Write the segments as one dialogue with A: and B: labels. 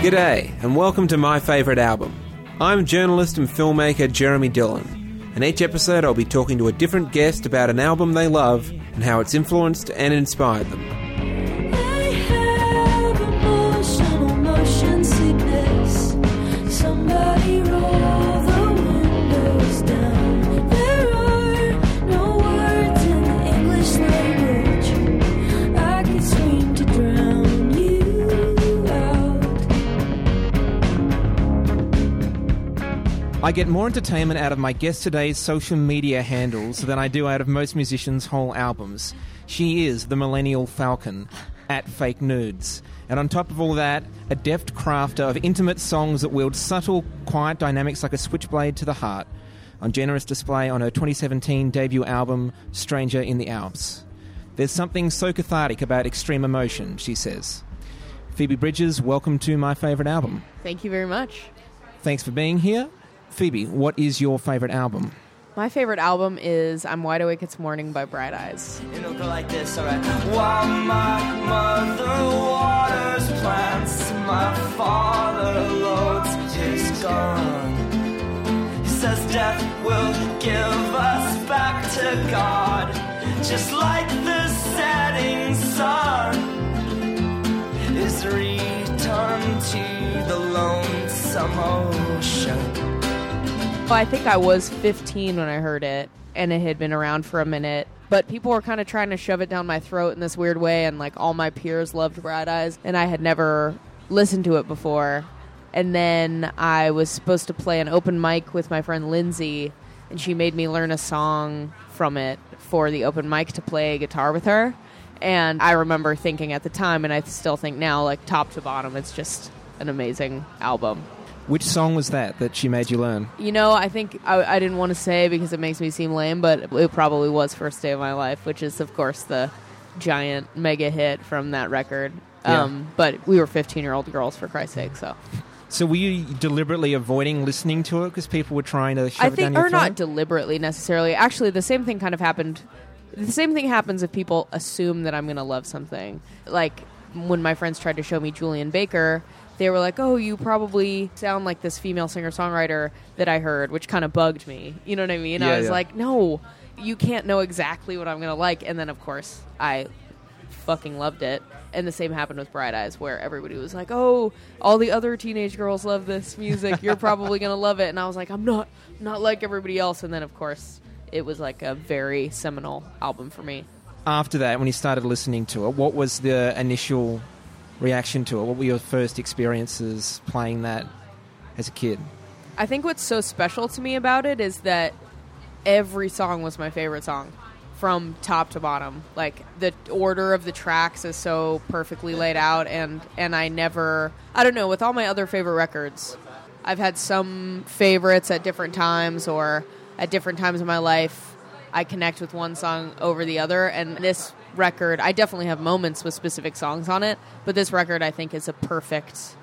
A: G'day, and welcome to my favourite album. I'm journalist and filmmaker Jeremy Dillon, and each episode I'll be talking to a different guest about an album they love and how it's influenced and inspired them.
B: I
C: get more entertainment out of my guest today's social media handles than I do out of most musicians' whole albums. She is the Millennial Falcon at Fake Nudes. And on top of all that, a deft crafter of intimate songs that wield subtle, quiet dynamics like a switchblade to the heart, on generous display on her 2017 debut album, Stranger in the Alps. There's something so cathartic about extreme emotion, she says. Phoebe Bridgers, welcome to my favourite album.
D: Thank you very much.
C: Thanks for being here. Phoebe, what is your favourite album?
D: My favorite album is I'm Wide Awake It's Morning by Bright Eyes.
E: It'll go like this, alright. While my mother waters plants, my father loads his gun. He says death will give us back to God, just like the setting sun is returned to the lonesome ocean.
D: Well, I think I was 15 when I heard it, and it had been around for a minute. But people were kind of trying to shove it down my throat in this weird way, and like all my peers loved Bright Eyes, and I had never listened to it before. And then I was supposed to play an open mic with my friend Lindsay, and she made me learn a song from it for the open mic to play guitar with her. And I remember thinking at the time, and I still think now, like top to bottom, it's just an amazing album.
C: Which song was that that she made you learn?
D: You know, I think I, I didn't want to say because it makes me seem lame, but it probably was First Day of My Life, which is, of course, the giant mega hit from that record.
C: Yeah.
D: Um, but we were 15 year old girls, for Christ's sake, so.
C: So were you deliberately avoiding listening to it because people were trying to shove
D: I
C: it down
D: think, or not deliberately necessarily. Actually, the same thing kind of happened. The same thing happens if people assume that I'm going to love something. Like when my friends tried to show me Julien Baker, they were like, "Oh, you probably sound like this female singer songwriter that I heard," which kind of bugged me. You know what I mean?
C: Yeah,
D: I was
C: yeah.
D: like, "No, you can't know exactly what I'm going to like." And then, of course, I fucking loved it. And the same happened with Bright Eyes, where everybody was like, "Oh, all the other teenage girls love this music. You're probably gonna love it." And I was like, "I'm not, not like everybody else." And then, of course, it was like a very seminal album for me.
C: After that, when you started listening to it, what was the initial reaction to it? What were your first experiences playing that as a kid?
D: I think what's so special to me about it is that every song was my favorite song from top to bottom. Like the order of the tracks is so perfectly laid out and and I never I don't know, with all my other favorite records, I've had some favorites at different times or at different times in my life I connect with one song over the other and this record I definitely have moments with specific songs on it, but this record I think is a perfect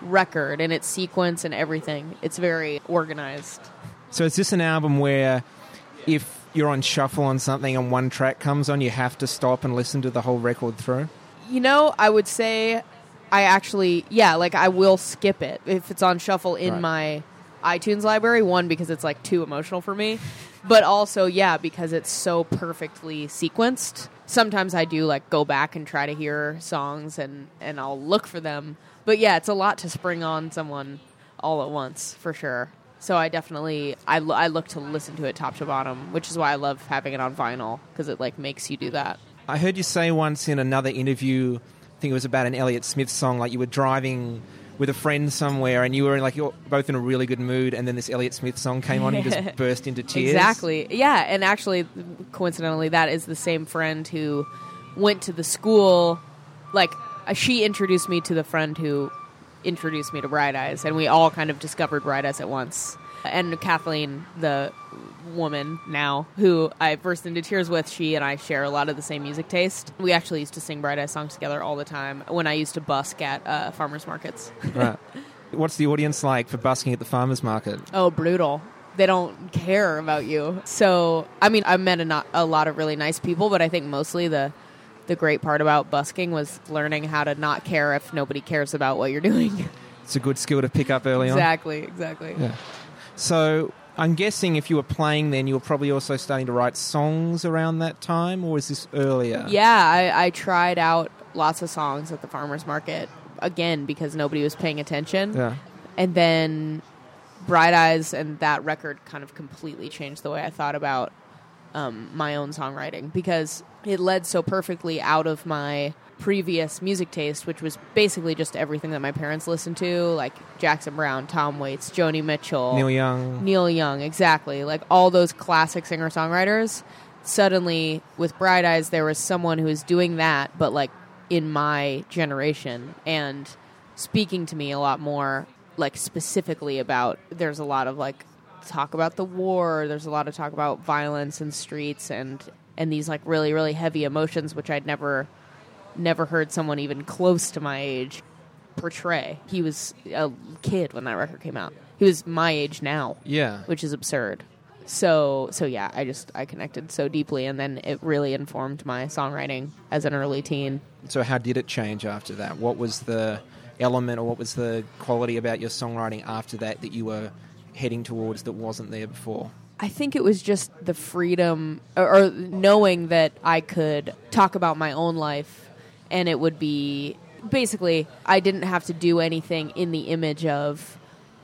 D: record in its sequence and everything. It's very organized.
C: So is this an album where if you're on shuffle on something and one track comes on, you have to stop and listen to the whole record through?
D: You know, I would say I actually, yeah, like I will skip it if it's on shuffle in
C: Right.
D: my iTunes library. One, because it's like too emotional for me, but also, yeah, because it's so perfectly sequenced. Sometimes I do like go back and try to hear songs and, and I'll look for them. But yeah, it's a lot to spring on someone all at once, for sure. So I definitely I, I look to listen to it top to bottom, which is why I love having it on vinyl because it like makes you do that.
C: I heard you say once in another interview, I think it was about an Elliott Smith song, like you were driving with a friend somewhere and you were in like you're both in a really good mood and then this Elliott Smith song came on and you just burst into tears.
D: Exactly. Yeah, and actually, coincidentally, that is the same friend who went to the school. Like, uh, she introduced me to the friend who introduced me to Bright Eyes, and we all kind of discovered Bright Eyes at once. And Kathleen, the woman now who I burst into tears with, she and I share a lot of the same music taste. We actually used to sing Bright Eyes songs together all the time when I used to busk at uh, farmers markets.
C: Right. What's the audience like for busking at the farmers market?
D: Oh, brutal. They don't care about you. So, I mean, I met a, not, a lot of really nice people, but I think mostly the the great part about busking was learning how to not care if nobody cares about what you're doing.
C: It's a good skill to pick up early on.
D: Exactly, exactly.
C: Yeah. So I'm guessing if you were playing then, you were probably also starting to write songs around that time, or was this earlier?
D: Yeah, I, I tried out lots of songs at the farmers market again because nobody was paying attention.
C: Yeah.
D: And then Bright Eyes and that record kind of completely changed the way I thought about um, my own songwriting because it led so perfectly out of my previous music taste, which was basically just everything that my parents listened to, like Jackson Browne, Tom Waits, Joni Mitchell,
C: Neil Young.
D: Neil Young, exactly. Like all those classic singer songwriters. Suddenly, with Bright Eyes, there was someone who was doing that, but like in my generation and speaking to me a lot more, like specifically about. There's a lot of like talk about the war. There's a lot of talk about violence and streets and and these like really really heavy emotions, which I'd never never heard someone even close to my age portray. He was a kid when that record came out. He was my age now,
C: Yeah.
D: which is absurd. So so yeah, I just I connected so deeply and then it really informed my songwriting as an early teen.
C: So how did it change after that? What was the element or what was the quality about your songwriting after that that you were heading towards that wasn't there before?
D: I think it was just the freedom or, or knowing that I could talk about my own life and it would be basically I didn't have to do anything in the image of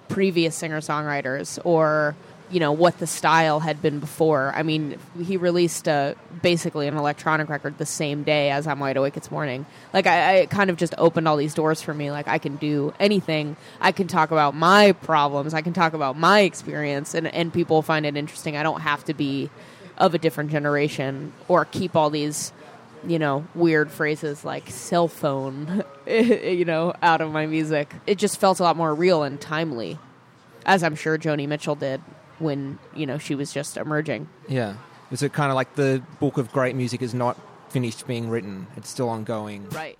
D: previous singer songwriters or you know what the style had been before. I mean, he released uh, basically an electronic record the same day as I'm Wide Awake It's Morning. Like I, I kind of just opened all these doors for me. Like I can do anything. I can talk about my problems. I can talk about my experience, and and people find it interesting. I don't have to be of a different generation or keep all these you know, weird phrases like cell phone, you know, out of my music. It just felt a lot more real and timely, as I'm sure Joni Mitchell did when, you know, she was just emerging.
C: Yeah. Is it kind of like the book of great music is not finished being written? It's still ongoing.
D: Right.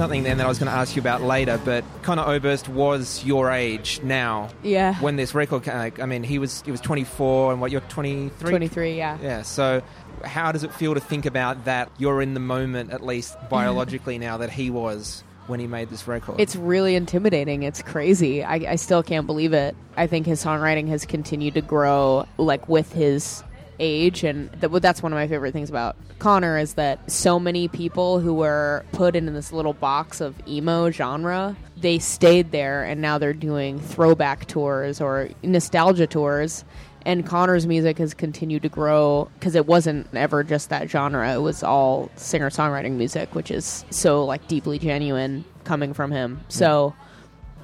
C: Something then that I was going to ask you about later, but Conor Oberst was your age now
D: Yeah.
C: when this record came. I mean, he was he was 24, and what you're 23.
D: 23, yeah.
C: Yeah. So, how does it feel to think about that? You're in the moment, at least biologically, now that he was when he made this record.
D: It's really intimidating. It's crazy. I, I still can't believe it. I think his songwriting has continued to grow, like with his age, and th- that's one of my favorite things about Conor is that so many people who were put into this little box of emo genre, they stayed there, and now they're doing throwback tours or nostalgia tours. And Conor's music has continued to grow because it wasn't ever just that genre. It was all singer songwriting music, which is so like deeply genuine coming from him. So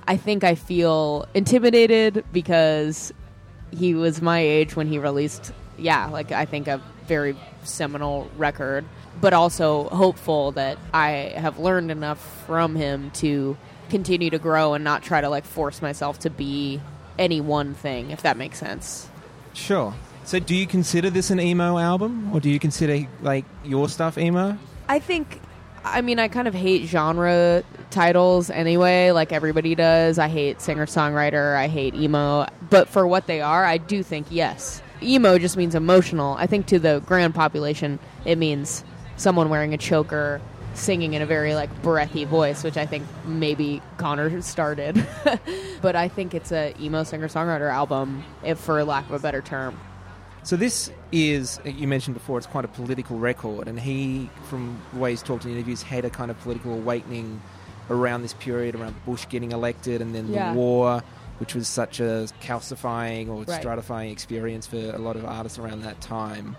D: I think I feel intimidated because he was my age when he released, yeah, like I think a very seminal record, but also hopeful that I have learned enough from him to continue to grow and not try to like force myself to be any one thing, if that makes sense.
C: sure. So, do you consider this an emo album, or do you consider like your stuff emo?
D: I think I mean I kind of hate genre titles anyway, like everybody does. I hate singer songwriter, I hate emo, but for what they are, I do think yes. Emo just means emotional. I think to the grand population it means someone wearing a choker singing in a very like breathy voice, which I think maybe Conor started. but I think it's a emo singer songwriter album, if for lack of a better term.
C: So this is uh, you mentioned before. It's quite a political record, and he, from the way he's talked in interviews, had a kind of political awakening around this period, around Bush getting elected, and then
D: Yeah.
C: the war, which was such a calcifying or
D: Right.
C: stratifying experience for a lot of artists around that time.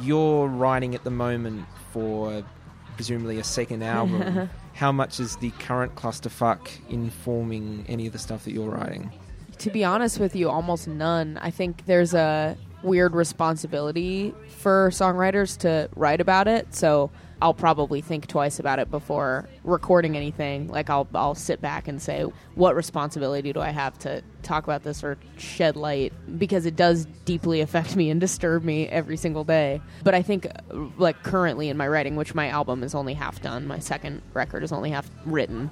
C: You're writing at the moment for presumably a second album. How much is the current clusterfuck informing any of the stuff that you're writing?
D: To be honest with you, almost none. I think there's a weird responsibility for songwriters to write about it. So I'll probably think twice about it before recording anything. Like I'll I'll sit back and say, what responsibility do I have to talk about this or shed light because it does deeply affect me and disturb me every single day. But I think like currently in my writing, which my album is only half done, my second record is only half written.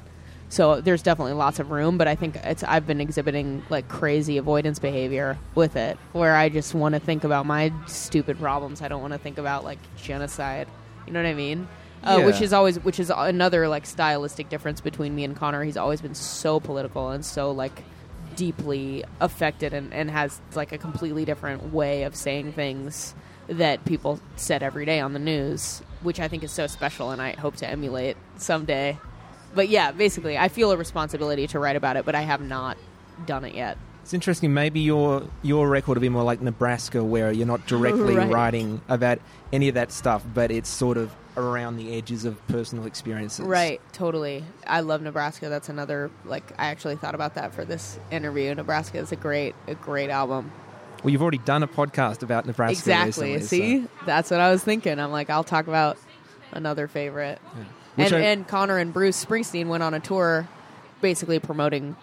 D: So there's definitely lots of room, but I think it's I've been exhibiting like crazy avoidance behavior with it, where I just want to think about my stupid problems. I don't want to think about like genocide. You know what I mean? Uh,
C: Yeah.
D: Which is always which is another like stylistic difference between me and Conor. He's always been so political and so like deeply affected and, and has like a completely different way of saying things that people said every day on the news, which I think is so special and I hope to emulate someday. But yeah, basically, I feel a responsibility to write about it, but I have not done it yet.
C: It's interesting. Maybe your your record will be more like Nebraska, where you're not directly
D: Right.
C: writing about any of that stuff, but it's sort of around the edges of personal experiences.
D: Right, totally. I love Nebraska. That's another like I actually thought about that for this interview. Nebraska is a great a great album.
C: Well, you've already done a podcast about Nebraska.
D: exactly.
C: recently,
D: See? That's what I was thinking. I'm like I'll talk about another favorite.
C: Which
D: and
C: I-
D: and Conor and Bruce Springsteen went on a tour basically promoting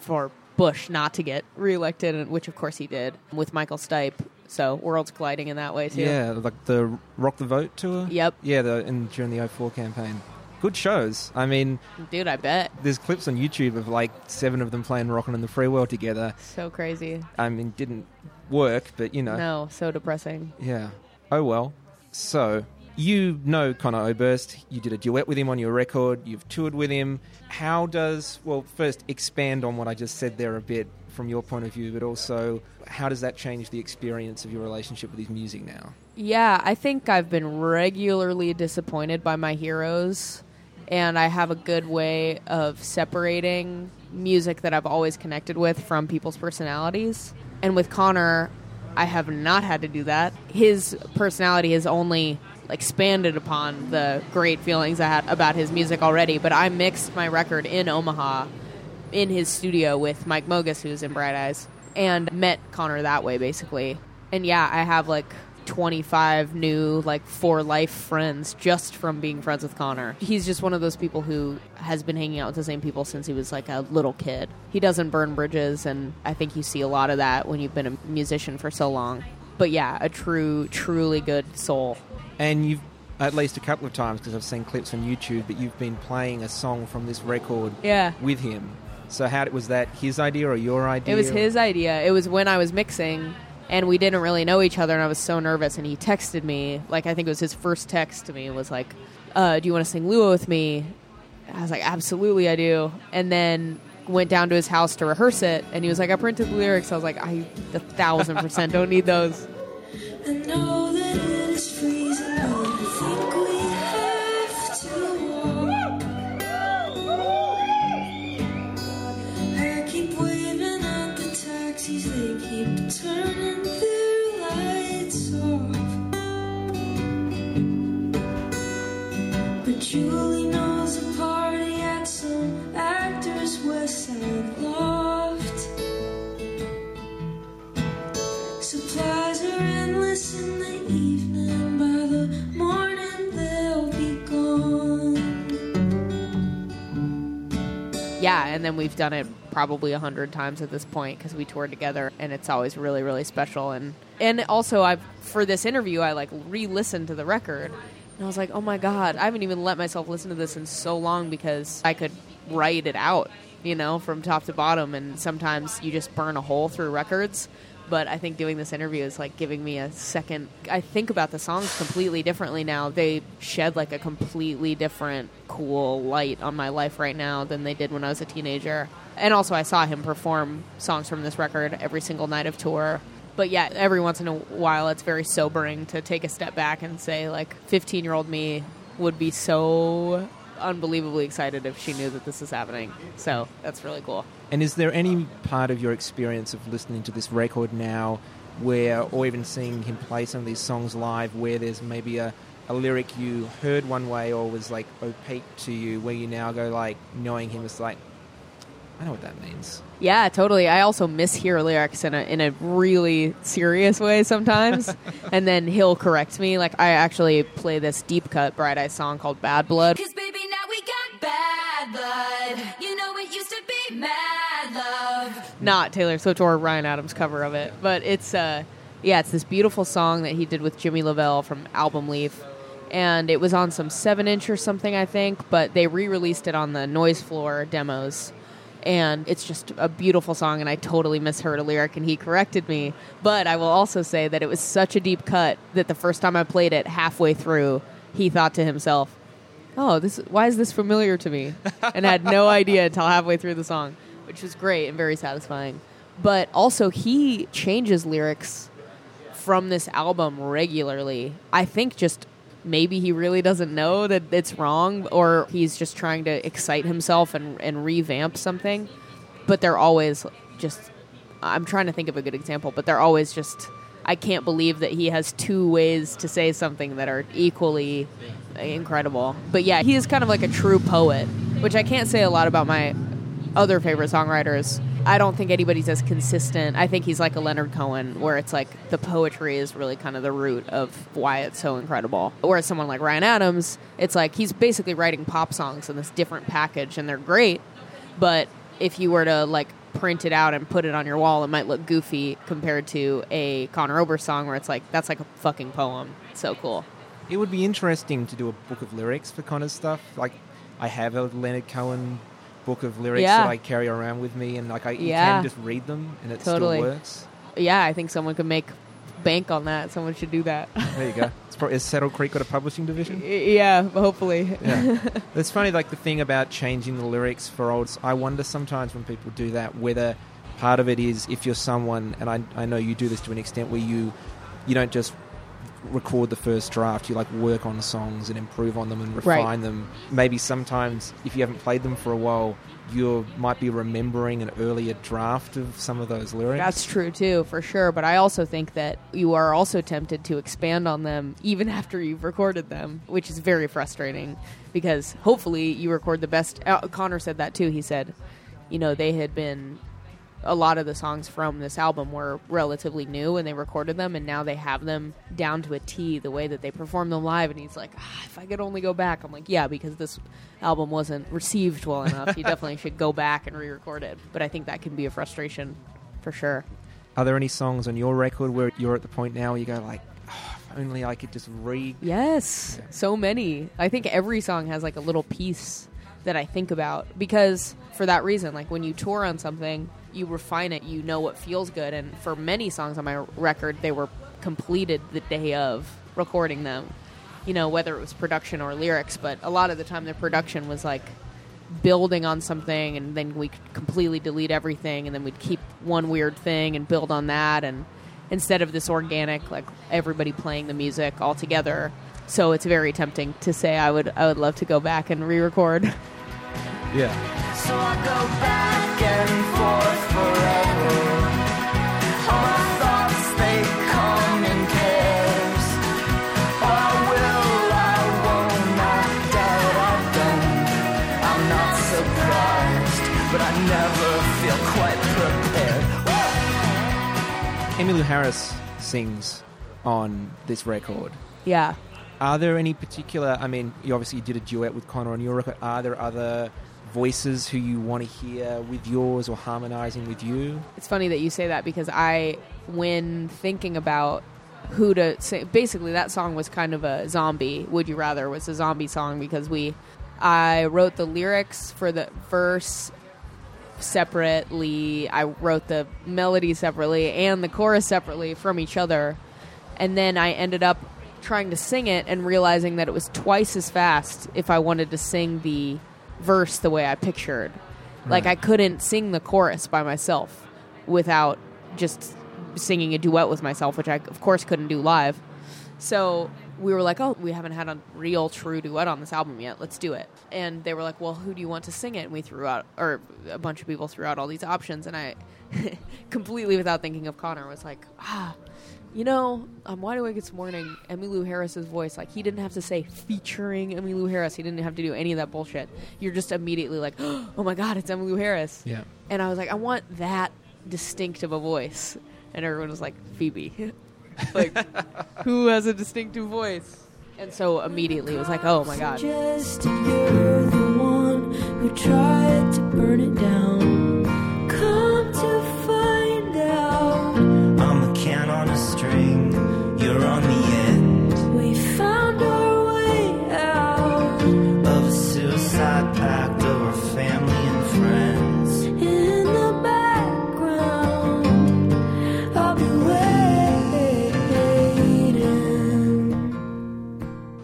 D: for Bush not to get reelected, which of course he did with Michael Stipe. So worlds colliding in that way too.
C: yeah, like the Rock the Vote tour.
D: Yep.
C: Yeah, the, and during the 04 campaign. Good shows. I mean,
D: Dude, I bet.
C: there's clips on YouTube of like seven of them playing Rockin' in the Free World together.
D: So crazy.
C: I mean, didn't work, but you know.
D: No, so depressing.
C: Yeah. Oh well. So you know Conor Oberst. You did a duet with him on your record. You've toured with him. How does well first expand on what I just said there a bit from your point of view, but also how does that change the experience of your relationship with his music now?
D: Yeah, I think I've been regularly disappointed by my heroes, and I have a good way of separating music that I've always connected with from people's personalities. And with Conor, I have not had to do that. His personality has only expanded upon the great feelings I had about his music already, but I mixed my record in Omaha in his studio with Mike Mogis, who's in Bright Eyes, and met Conor that way, basically. And yeah, I have like 25 new, like, for life friends just from being friends with Conor. He's just one of those people who has been hanging out with the same people since he was like a little kid. He doesn't burn bridges, and I think you see a lot of that when you've been a musician for so long. But yeah, a true, truly good soul.
C: And you've at least a couple of times because I've seen clips on YouTube, but you've been playing a song from this record
D: Yeah.
C: with him. So how was that his idea or your idea?
D: It was his idea. It was when I was mixing, and we didn't really know each other, and I was so nervous. And he texted me, like I think it was his first text to me, was like, uh, "Do you want to sing Lua with me?" I was like, "Absolutely, I do." And then went down to his house to rehearse it, and he was like, "I printed the lyrics." I was like, "I a thousand percent don't need those." And then we've done it probably a hundred times at this point because we toured together, and it's always really, really special. And and also, I've for this interview, I like re-listened to the record, and I was like, oh my god, I haven't even let myself listen to this in so long because I could write it out, you know, from top to bottom. And sometimes you just burn a hole through records. But I think doing this interview is like giving me a second. I think about the songs completely differently now. They shed like a completely different, cool light on my life right now than they did when I was a teenager. And also, I saw him perform songs from this record every single night of tour. But yeah, every once in a while, it's very sobering to take a step back and say, like, 15 year old me would be so unbelievably excited if she knew that this is happening. So that's really cool.
C: And is there any part of your experience of listening to this record now where, or even seeing him play some of these songs live, where there's maybe a, a lyric you heard one way or was like opaque to you, where you now go like knowing him is like, I know what that means.
D: Yeah, totally. I also mishear lyrics in a in a really serious way sometimes, and then he'll correct me. Like I actually play this deep cut Bright Eyes song called Bad Blood.
B: Cause baby, now we got bad blood. You know it used to be mad love.
D: Not Taylor Swift or Ryan Adams cover of it, but it's uh yeah, it's this beautiful song that he did with Jimmy LaValle from Album Leaf. And it was on some seven inch or something, I think, but they re released it on the Noise Floor demos. And it's just a beautiful song, and I totally misheard a lyric, and he corrected me. But I will also say that it was such a deep cut that the first time I played it, halfway through, he thought to himself, "Oh, this why is this familiar to me?" and had no idea until halfway through the song, which was great and very satisfying. But also, he changes lyrics from this album regularly. I think just maybe he really doesn't know that it's wrong, or he's just trying to excite himself and, and revamp something. But they're always just. I'm trying to think of a good example, but they're always just. I can't believe that he has two ways to say something that are equally incredible. But yeah, he is kind of like a true poet, which I can't say a lot about my other favorite songwriters. I don't think anybody's as consistent. I think he's like a Leonard Cohen, where it's like the poetry is really kind of the root of why it's so incredible. Whereas someone like Ryan Adams, it's like he's basically writing pop songs in this different package, and they're great. But if you were to like print it out and put it on your wall, it might look goofy compared to a Conor Oberst song, where it's like that's like a fucking poem. It's so cool.
C: It would be interesting to do a book of lyrics for Conor's stuff. Like, I have a Leonard Cohen book of lyrics
D: Yeah.
C: that I carry around with me, and like I
D: Yeah.
C: can just read them, and it
D: Totally.
C: still works.
D: Yeah, I think someone could make bank on that. Someone should do that.
C: There you go. It's probably, has Saddle Creek got a publishing division?
D: yeah, hopefully.
C: Yeah. it's funny, like the thing about changing the lyrics for old. I wonder sometimes when people do that whether part of it is if you're someone, and I, I know you do this to an extent where you you don't just record the first draft. You like work on songs and improve on them and
D: Right.
C: refine them. Maybe sometimes if you haven't played them for a while, you might be remembering an earlier draft of some of those lyrics.
D: That's true too, for sure. But I also think that you are also tempted to expand on them even after you've recorded them, which is very frustrating because hopefully you record the best. Uh, Conor said that too. He said, you know, they had been a lot of the songs from this album were relatively new and they recorded them, and now they have them down to a T the way that they perform them live. And he's like, ah, if I could only go back, I'm like, yeah, because this album wasn't received well enough. You definitely should go back and re-record it. But I think that can be a frustration for sure.
C: Are there any songs on your record where you're at the point now where you go like, oh, if only I could just re
D: Yes, so many. I think every song has like a little piece that I think about because for that reason, like when you tour on something, you refine it, you know what feels good. And for many songs on my record, they were completed the day of recording them. You know, whether it was production or lyrics, but a lot of the time the production was like building on something and then we could completely delete everything and then we'd keep one weird thing and build on that and instead of this organic like everybody playing the music all together so it's very tempting to say i would i would love to go back and re-record
C: Yeah.
E: So I go back and forth forever. All my thoughts, they come in pairs. I will, I won't, I doubt I don't. I'm not surprised, but I never feel quite prepared.
C: Emmylou Harris sings on this record.
D: yeah
C: Are there any particular? I mean, you obviously did a duet with Conor on your record. Are there other voices who you want to hear with yours or harmonizing with you?
D: it's funny that you say that because i when thinking about who to say basically that song was kind of a zombie would you rather was a zombie song because we i wrote the lyrics for the verse separately i wrote the melody separately and the chorus separately from each other and then i ended up trying to sing it and realizing that it was twice as fast if i wanted to sing the verse the way i pictured. Like i couldn't sing the chorus by myself without just singing a duet with myself which i of course couldn't do live. So we were like, oh, we haven't had a real true duet on this album yet. Let's do it. And they were like, well, who do you want to sing it? And we threw out, or a bunch of people threw out all these options. And I, completely without thinking of Conor, was like, ah, You know, on Wide Awake It's Morning, Emmylou Harris's voice, like, he didn't have to say featuring Emmylou Harris. He didn't have to do any of that bullshit. You're just immediately like, oh my god, it's Emmylou Harris.
C: Yeah.
D: And I was like, I want that distinctive of a voice. And everyone was like, Phoebe. like, who has a distinctive voice? And so immediately it was like, oh my god.
B: Just you're the one who tried to burn it down. Come to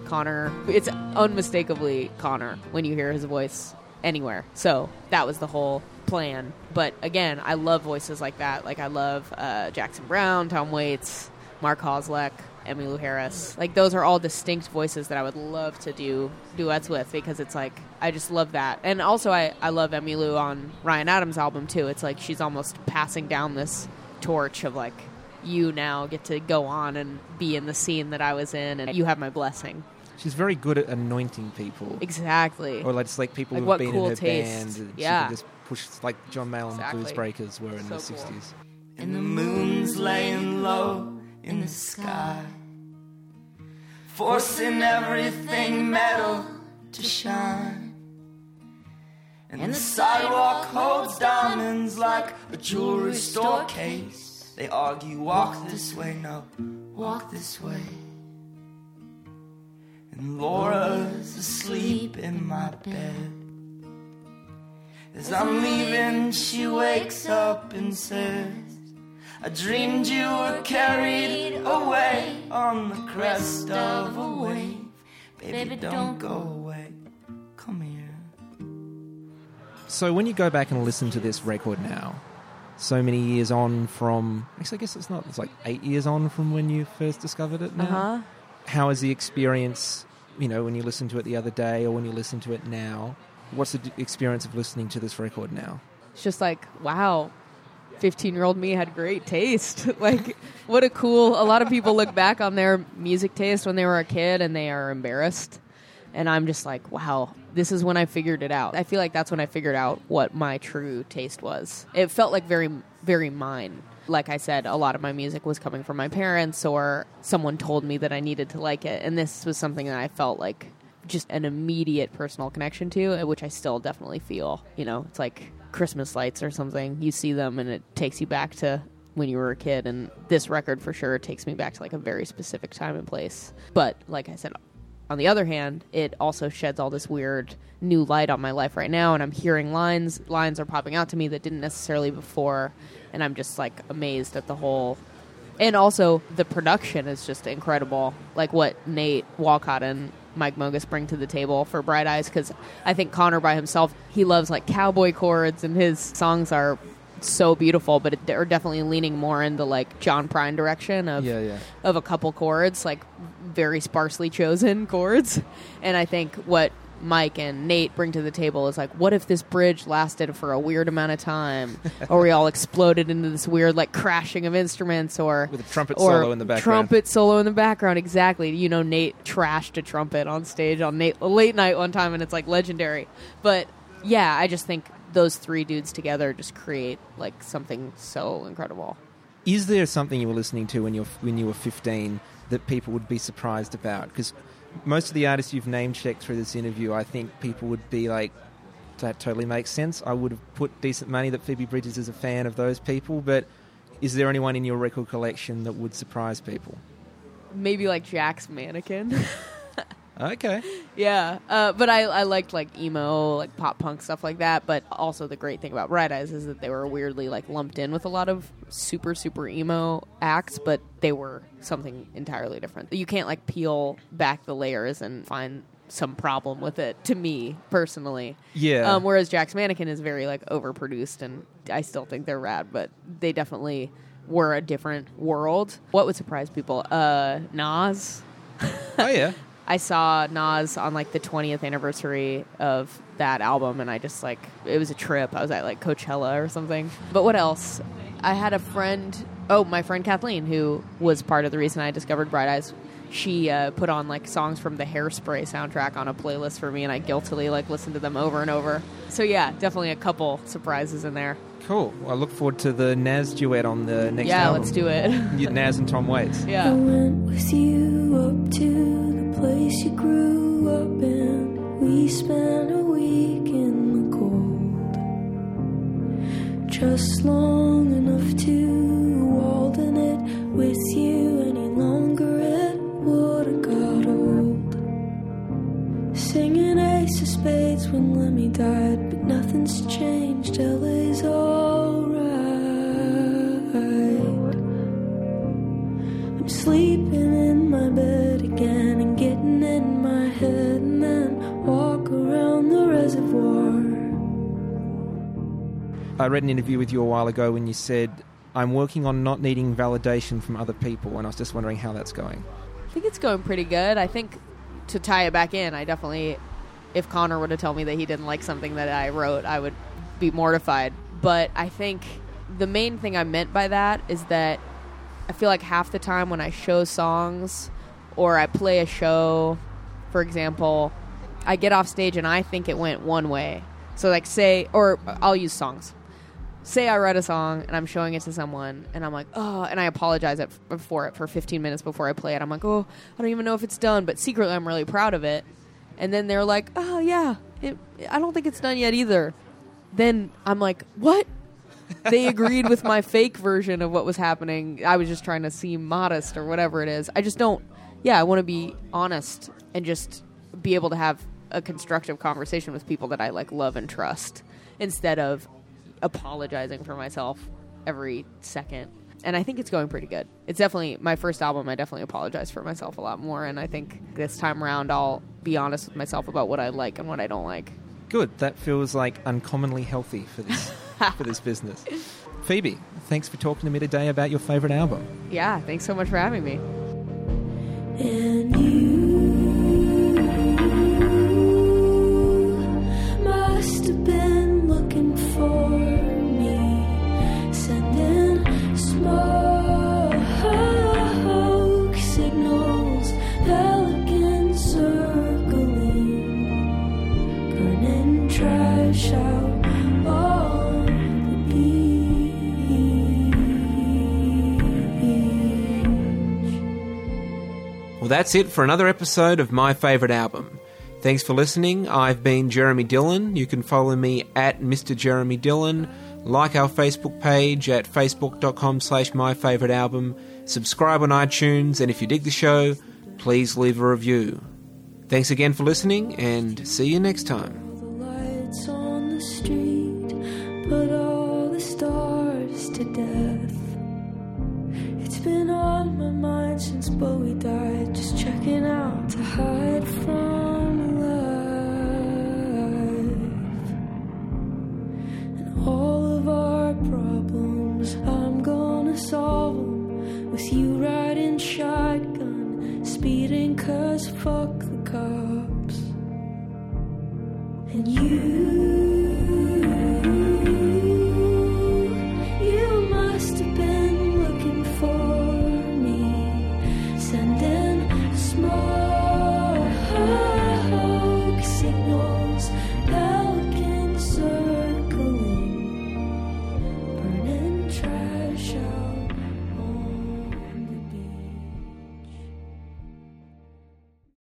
D: Conor. It's unmistakably Conor when you hear his voice anywhere. So that was the whole plan. But again, I love voices like that. Like I love uh, Jackson Browne, Tom Waits, Mark Kozelek, Emmylou Harris. Like those are all distinct voices that I would love to do duets with because it's like I just love that. And also I, I love Emmylou on Ryan Adams' album too. It's like she's almost passing down this torch of like you now get to go on and be in the scene that I was in and you have my blessing.
C: She's very good at anointing people.
D: Exactly.
C: Or like, just like people
D: Like,
C: who've been
D: cool
C: in her
D: taste.
C: band. and
D: Yeah.
C: She can just push, like John Mayall and the Blues Breakers were in the
D: So cool.
C: 60s.
E: And the moon's laying low in the sky, forcing everything metal to shine. And the sidewalk holds diamonds like a jewelry store case. They argue, walk this way, no, walk this way. And Laura's asleep in my bed. As I'm leaving, she wakes up and says, I dreamed you were carried away on the crest of a wave. Baby, don't go away. Come here.
C: So when you go back and listen to this record now, so many years on from, actually, I guess it's not, it's like eight years on from when you first discovered it now.
D: Uh huh.
C: How is the experience, you know, when you listened to it the other day or when you listen to it now? What's the experience of listening to this record now?
D: It's just like, wow, 15 year old me had great taste. like, what a cool. A lot of people look back on their music taste when they were a kid and they are embarrassed. And I'm just like, wow, this is when I figured it out. I feel like that's when I figured out what my true taste was. It felt like very, very mine. Like I said, a lot of my music was coming from my parents or someone told me that I needed to like it. And this was something that I felt like just an immediate personal connection to, uh, which I still definitely feel. You know, it's like Christmas lights or something. You see them and it takes you back to when you were a kid. And this record for sure takes me back to like a very specific time and place. But like I said, on the other hand, it also sheds all this weird new light on my life right now, and I'm hearing lines. Lines are popping out to me that didn't necessarily before, and I'm just like amazed at the whole. And also, the production is just incredible. Like what Nate Walcott and Mike Mogis bring to the table for Bright Eyes, because I think Conor by himself, he loves like cowboy chords, and his songs are so beautiful, but it, they're definitely leaning more in the like John Prine direction of
C: Yeah, yeah.
D: of a couple chords, like very sparsely chosen chords. And I think what Mike and Nate bring to the table is like, what if this bridge lasted for a weird amount of time, or we all exploded into this weird like crashing of instruments, or
C: With a trumpet solo in the background.
D: Trumpet solo in the background, exactly. You know, Nate trashed a trumpet on stage on Nate late night one time, and it's like legendary. But yeah, I just think those three dudes together just create like something so incredible.
C: Is there something you were listening to when you were, when you were 15 that people would be surprised about? Because most of the artists you've name checked through this interview, I think people would be like, that totally makes sense. I would have put decent money that Phoebe Bridgers is a fan of those people, but is there anyone in your record collection that would surprise people?
D: Maybe like Jack's mannequin.
C: Okay.
D: Yeah, uh, but I, I liked like emo, like pop punk stuff like that. But also the great thing about Bright Eyes is that they were weirdly like lumped in with a lot of super super emo acts, but they were something entirely different. You can't like peel back the layers and find some problem with it. To me personally,
C: Yeah.
D: Um, whereas Jack's Mannequin is very like overproduced, and I still think they're rad, but they definitely were a different world. What would surprise people? Uh, Nas.
C: oh, yeah.
D: I saw Nas on like the 20th anniversary of that album, and I just like it was a trip. I was at like Coachella or something. But what else? I had a friend. Oh, my friend Kathleen, who was part of the reason I discovered Bright Eyes. She uh, put on like songs from the Hairspray soundtrack on a playlist for me, and I guiltily like listened to them over and over. So yeah, definitely a couple surprises in there.
C: Cool. Well, I look forward to the Nas duet on the next
D: yeah,
C: album.
D: let's do it.
C: You- Nas and Tom Waits. Yeah.
B: I
D: yeah.
B: went with you up to the place you grew up in. We spent a week in the cold. Just long enough to walden it with you any longer. It would have got old. Singing Ace of Spades when Lemmy died, but nothing's changed. LA's
C: I read an interview with you a while ago when you said, I'm working on not needing validation from other people, and I was just wondering how that's going.
D: I think it's going pretty good. I think to tie it back in, I definitely, if Conor were to tell me that he didn't like something that I wrote, I would be mortified. But I think the main thing I meant by that is that I feel like half the time when I show songs or I play a show, for example, I get off stage and I think it went one way. So, like, say, or I'll use songs say I write a song and I'm showing it to someone and I'm like, oh, and I apologize it, for it for 15 minutes before I play it. I'm like, oh, I don't even know if it's done, but secretly I'm really proud of it. And then they're like, oh, yeah, it, I don't think it's done yet either. Then I'm like, what? they agreed with my fake version of what was happening. I was just trying to seem modest or whatever it is. I just don't, yeah, I want to be honest and just be able to have a constructive conversation with people that I like love and trust instead of apologizing for myself every second. And I think it's going pretty good. It's definitely my first album. I definitely apologize for myself a lot more. And I think this time around, I'll be honest with myself about what I like and what I don't like.
C: Good. That feels like uncommonly healthy for this for this business. Phoebe, thanks for talking to me today about your favorite album.
D: Yeah, thanks so much for having me.
A: Well, that's it for another episode of My Favourite Album. Thanks for listening. I've been Jeremy Dillon. You can follow me at Mr. Jeremy Dillon. Like our Facebook page at facebook.com slash my favourite album. Subscribe on iTunes, and if you dig the show, please leave a review. Thanks again for listening, and see you next time.
B: all the stars. high